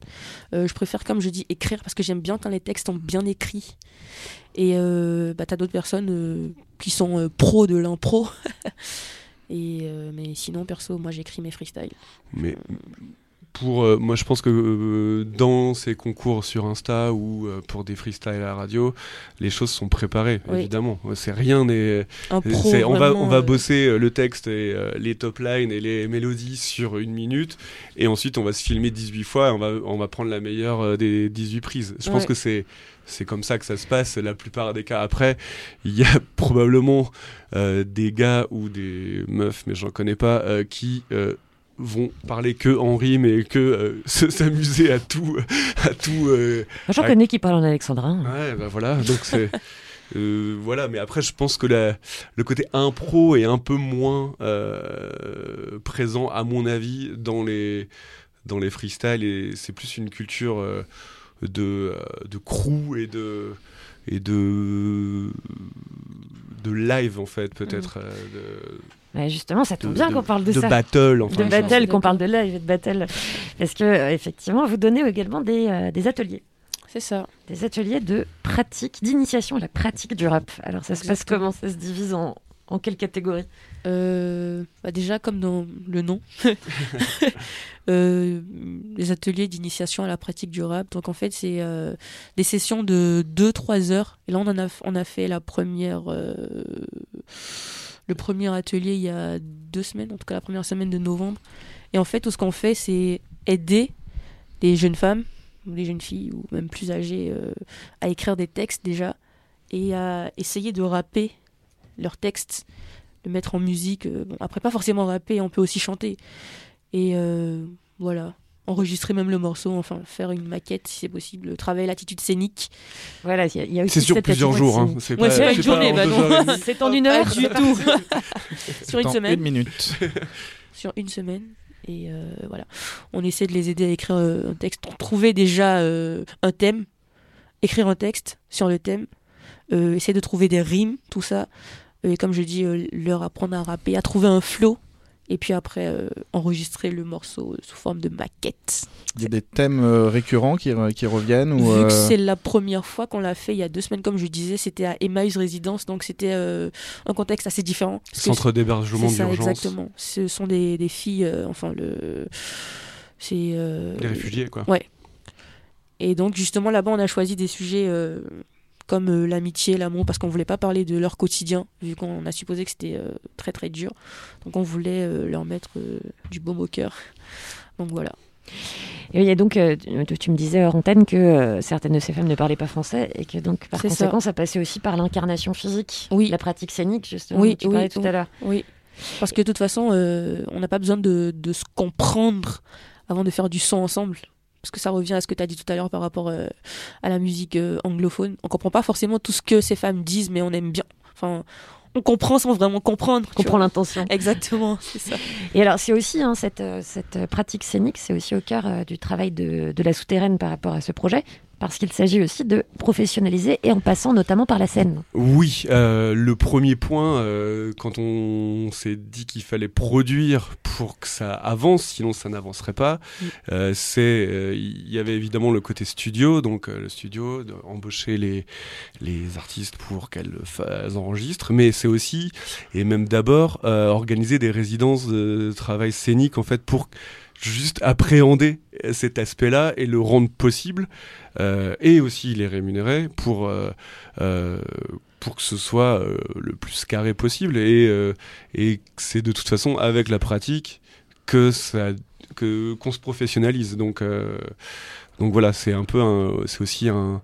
Euh, je préfère, comme je dis, écrire parce que j'aime bien quand les textes sont bien écrits. Et euh, bah, t'as d'autres personnes euh, qui sont euh, pros de l'impro. <laughs> Et euh, mais sinon, perso, moi, j'écris mes freestyles. Mais pour euh, moi, je pense que euh, dans ces concours sur Insta ou euh, pour des freestyles à la radio, les choses sont préparées, Oui. évidemment. C'est rien n'est. Impro, c'est- On va on va bosser le texte et les top lines et les mélodies sur une minute, et ensuite on va se filmer 18 fois, et on va on va prendre la meilleure des 18 prises. Je pense que c'est c'est comme ça que ça se passe la plupart des cas. Après, il y a <laughs> probablement euh, des gars ou des meufs, mais j'en connais pas, euh, qui euh, vont parler que en rime et que euh, <laughs> se- s'amuser à tout, à tout. euh, J'en à- connais qui parlent en alexandrin. Ouais, bah voilà, donc c'est. <laughs> euh, voilà, mais après, je pense que la, le côté impro est un peu moins euh, présent, à mon avis, dans les, dans les freestyles, et c'est plus une culture euh, de, de crew et de. Et de, de live en fait peut-être euh, Ouais, justement, ça tombe de- bien qu'on parle de, de ça. battle, enfin, de battle, qu'on parle de live et de battle. Parce que, euh, effectivement, vous donnez également des, euh, des ateliers. C'est ça. Des ateliers de pratique, d'initiation à la pratique du rap. Alors, ça se passe comment? Ça se divise en, en quelle catégorie? Euh, bah déjà, comme dans le nom, <laughs> <laughs> euh, les ateliers d'initiation à la pratique du rap. Donc en fait, c'est euh, des sessions de 2-3 heures. Et là, on, en a, on a fait la première, euh, le premier atelier il y a deux semaines, en tout cas la première semaine de novembre. Et en fait, tout ce qu'on fait, c'est aider les jeunes femmes, ou les jeunes filles, ou même plus âgées, euh, à écrire des textes déjà, et à essayer de rapper leurs textes le mettre en musique. euh, après, pas forcément rapper, on peut aussi chanter. Et euh, voilà, enregistrer même le morceau, enfin faire une maquette si c'est possible, travailler l'attitude scénique. Voilà, il y a- aussi C'est sur plusieurs jours, hein. C'est Ouais, pas- une journée, en bah non. C'est en une heure du tout. <laughs> Sur une semaine. Une minute. <laughs> Sur une semaine. Et euh, voilà, on essaie de les aider à écrire euh, un texte, trouver déjà euh, un thème, écrire un texte sur le thème, euh, essayer de trouver des rimes, tout ça. Et comme je dis, euh, leur apprendre à rapper, à trouver un flow, et puis après euh, enregistrer le morceau sous forme de maquette. Il y a des thèmes euh, récurrents qui, re- qui reviennent ou Vu euh, que c'est la première fois qu'on l'a fait il y a deux semaines, comme je disais, c'était à Emmaüs Résidence, donc c'était euh, un contexte assez différent. Centre d'hébergement c'est ça, d'urgence. exactement. Ce sont des, des filles, euh, enfin le, c'est euh, Des réfugiés, quoi. Ouais. Et donc justement là-bas, on a choisi des sujets euh, comme euh, l'amitié, l'amour, parce qu'on voulait pas parler de leur quotidien, vu qu'on a supposé que c'était euh, très très dur. Donc on voulait euh, leur mettre du baume au cœur. <laughs> Donc voilà. Et il y a donc, tu, me disais hors antenne que certaines de ces femmes ne parlaient pas français et que donc par conséquent ça. passait aussi par l'incarnation physique, Oui. la pratique scénique justement Oui, tu oui, parlais tout oui. à l'heure. Oui, parce que de toute façon, euh, on n'a pas besoin de, de se comprendre avant de faire du son ensemble. Parce que ça revient à ce que tu as dit tout à l'heure par rapport euh, à la musique euh, anglophone. On comprend pas forcément tout ce que ces femmes disent, mais on aime bien. Enfin, on comprend sans vraiment comprendre. On comprend l'intention. Exactement, <laughs> c'est ça. Et alors, c'est aussi hein, cette, euh, cette pratique scénique, c'est aussi au cœur euh, du travail de, de la souterraine par rapport à ce projet. Parce qu'il s'agit aussi de professionnaliser et en passant notamment par la scène. Oui, euh, le premier point, euh, quand on s'est dit qu'il fallait produire pour que ça avance, sinon ça n'avancerait pas, euh, c'est il y avait évidemment le côté studio, donc le studio, de embaucher les, les artistes pour qu'elles enregistrent, mais c'est aussi, et même d'abord, organiser des résidences de travail scénique en fait pour juste appréhender cet aspect-là et le rendre possible, euh, et aussi les rémunérer pour, euh, euh, pour que ce soit euh, le plus carré possible. Et, euh, et c'est de toute façon avec la pratique que ça que qu'on se professionnalise. Donc, donc voilà, c'est un peu c'est aussi un,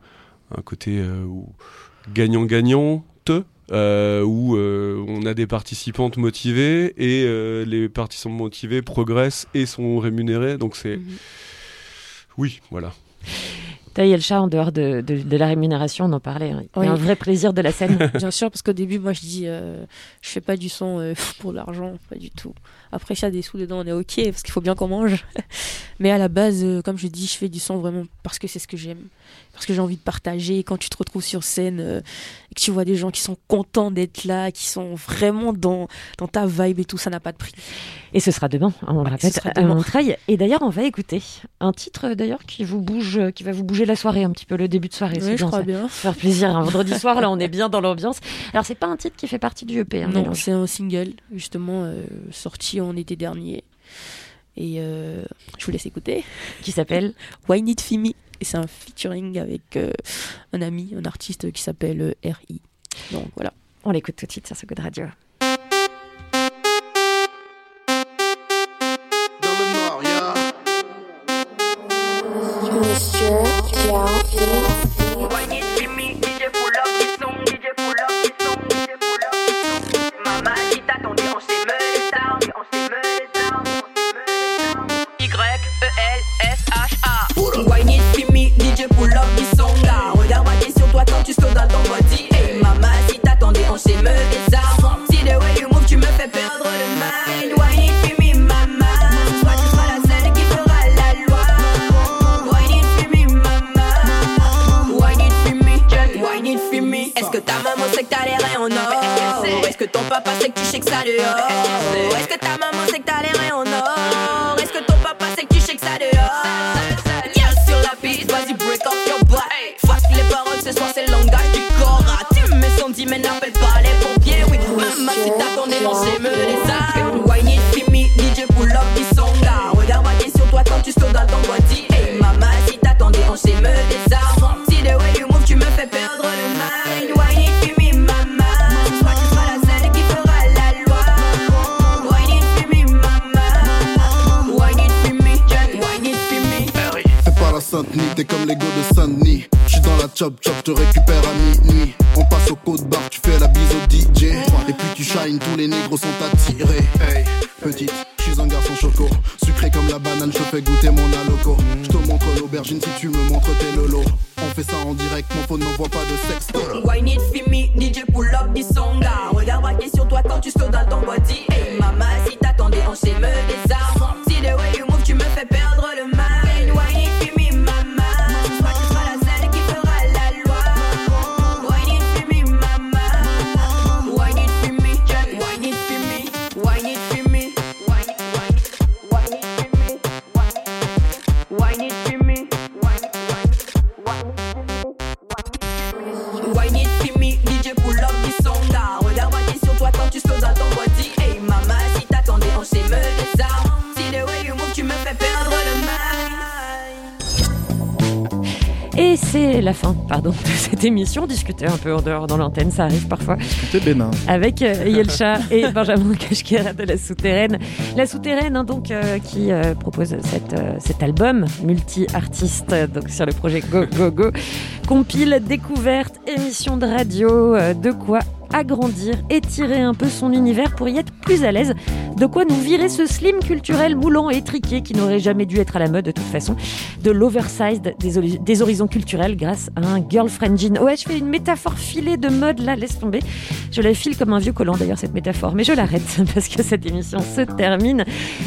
un côté euh, où gagnant-gagnant, euh, où euh, on a des participantes motivées et euh, les participants motivés progressent et sont rémunérés. Donc c'est Mhm. oui, voilà. Taille le chat en dehors de, de- de la rémunération, on en parlait. hein. Il y Oui. a un vrai plaisir de la scène. <laughs> Bien sûr, parce qu'au début, moi, je dis, euh, je fais pas du son euh, <laughs> pour l'argent, pas du tout. Après, s'il y a des sous dedans, on est ok, parce qu'il faut bien qu'on mange. <laughs> Mais à la base, euh, comme je dis, je fais du son vraiment parce que c'est ce que j'aime, parce que j'ai envie de partager. Quand tu te retrouves sur scène euh, et que tu vois des gens qui sont contents d'être là, qui sont vraiment dans, dans ta vibe et tout, ça n'a pas de prix. Et ce sera demain, hein, on le répète, à. Montreuil. Et d'ailleurs, on va écouter un titre d'ailleurs qui vous bouge, qui va vous bouger la soirée, un petit peu le début de soirée. Oui, je bien crois ça. bien. Faire plaisir un vendredi soir, là, on est bien dans l'ambiance. Alors, c'est pas un titre qui fait partie du EP. hein, Non, c'est un single, justement, euh, sorti en été dernier. Et euh, je vous laisse écouter. Qui s'appelle Why Need Fimi? Et c'est un featuring avec euh, un ami, un artiste qui s'appelle euh, R.I. Donc voilà. On l'écoute tout de suite sur ce coup radio. On passe au code bar, tu fais la bise au DJ. Et puis tu shines, tous les négros sont attirés. Hey, petite, j'suis un garçon choco. Sucré comme la banane, je fais goûter mon aloco. J'te montre l'aubergine si tu me montres tes lolos. On fait ça en direct, mon phone n'envoie pas de sexto. Wine it me, DJ pull up the songa. Regarde braquer sur toi quand tu sautes dans ton body. Hey mama, si t'attendais, on s'est me désarme. Si the way you move, tu me fais perdre c'est la fin, pardon, de cette émission. Discuter un peu en dehors dans l'antenne, ça arrive parfois. Discuter bénin. Avec euh, <laughs> Yelcha et Benjamin Kashkera de La Souterraine. La Souterraine, hein, donc, euh, qui euh, propose cette, cet album multi-artiste donc sur le projet Go Go Go. Compile, découverte, émission de radio, de quoi agrandir, étirer un peu son univers pour y être plus à l'aise De quoi nous virer ce slim culturel moulant et étriqué qui n'aurait jamais dû être à la mode de toute façon. De l'oversized des, hori- des horizons culturels grâce à un girlfriend jean. Ouais, je fais une métaphore filée de mode là, laisse tomber. Je la file comme un vieux collant d'ailleurs cette métaphore, mais je l'arrête <laughs> parce que cette émission se termine.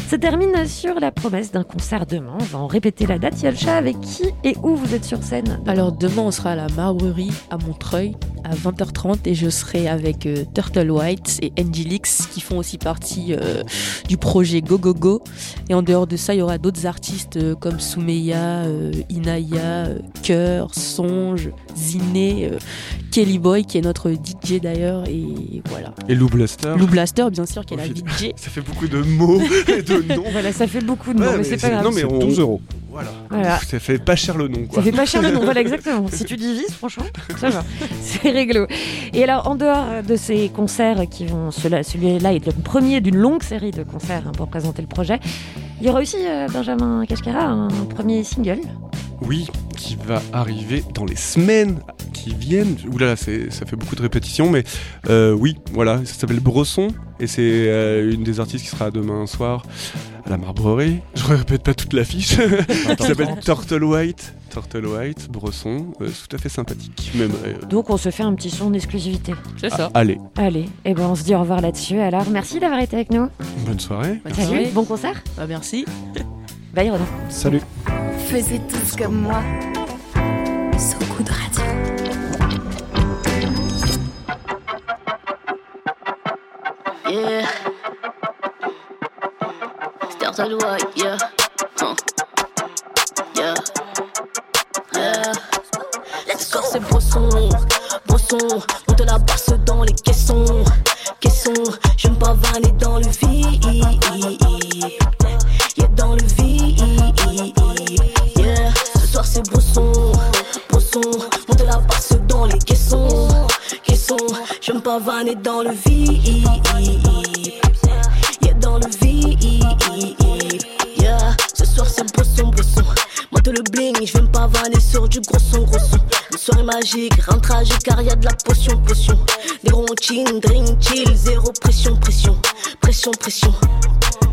Se termine sur la promesse d'un concert demain. On va en répéter la date. Yalcha, avec qui et où vous êtes sur scène? Alors demain, on sera à la Marbrerie à Montreuil à 20h30 et je serai avec euh, Turtle White et Angelix qui font aussi partie euh, du projet Go Go Go. Et en dehors de ça, il y aura d'autres artistes euh, comme Soumeya, euh, Inaya, euh, Cœur, Songe, Ziné, euh, Kelly Boy qui est notre DJ d'ailleurs et voilà. Et Lou Blaster. Lou Blaster, bien sûr, qui est la Oh, DJ. <laughs> Ça fait beaucoup de mots et de noms. <laughs> Voilà, ça fait beaucoup de mots, Ouais, mais mais c'est pas grave. non, mais C'est on- 12 euros. Voilà. Voilà. Ça fait pas cher le nom, quoi. Ça fait pas cher le nom, voilà exactement. <laughs> Si tu divises, franchement, ça va. <laughs> C'est réglo. Et alors, en dehors de ces concerts qui vont, celui-là est le premier d'une longue série de concerts hein, pour présenter le projet, il y aura aussi euh, Benjamin Cascara, un premier single. Oui, qui va arriver dans les semaines qui viennent. Oulala, c'est, ça fait beaucoup de répétitions, mais euh, oui, voilà, ça s'appelle Bresson, et c'est euh, une des artistes qui sera demain soir à la Marbrerie. Je répète pas toute l'affiche. qui <laughs> s'appelle Turtle White. Turtle White, Bresson, euh, tout à fait sympathique. Même, euh, Donc, on se fait un petit son d'exclusivité. C'est ça. ah, allez, Allez, et ben on se dit au revoir là-dessus. Alors, merci d'avoir été avec nous. bonne soirée. Bonne Salut, soirée. bon concert. Bah, merci. <laughs> Bye Renaud. Salut. Faisiez tous comme moi. So Good Radio. Yeah. Stars à loi, yeah. Huh. Yeah. Yeah. Let's go. C'est Bresson, Bresson. On te car y a de la potion, potion. Des gros chin, drink, chill, zéro pression, pression. Pression, pression.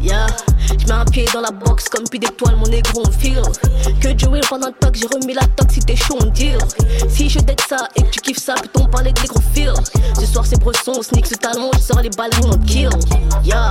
Yeah, je mets un pied dans la box comme puis d'étoiles, mon négro on feel. Que Dieu will pendant toc, j'ai remis la tox si t'es chaud on deal. Si je date ça et que tu kiffes ça, peut-on parler de gros feel Ce soir c'est Bresson, on sneak ce talon, je sors les balles, on kill. Yeah,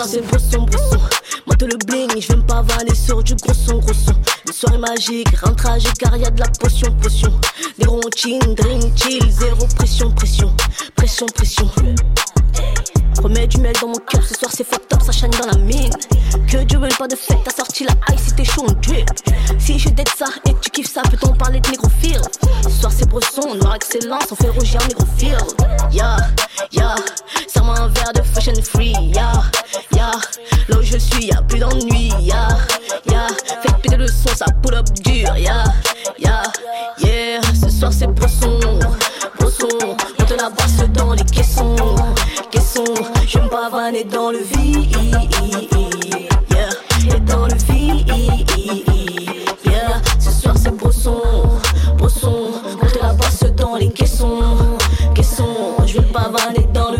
soir c'est Bresson, Bresson, moi le bling, je vais me pavaner sur du gros son, gros son. Une soirée magique, rien tragique car y a de la potion, potion. Des ronds chin, drink, chill, zéro pression, pression, pression, pression. Remets du miel dans mon cœur, ce soir c'est fucked up, ça chaîne dans la mine. Que Dieu veuille pas de fête, t'as sorti la high si t'es chaud, on drip. Si je date ça et que tu kiffes ça, peut-on parler de négrophile? Ce soir c'est Bresson, noir excellence, on fait rougir négrophile. Yeah, yeah, serre-moi un verre de fashion free. Yeah, suis, y'a plus d'ennui. Yeah, yeah, faites péter le son, ça pull up dur. Yeah, yeah, yeah, ce soir c'est Bresson, Bresson, on te la passe dans les caissons, caissons, je me pavaner dans le vide. Yeah, et dans le vide. Yeah, ce soir c'est Bresson, Bresson, on te la passe dans les caissons, caissons, je vais pavaner dans le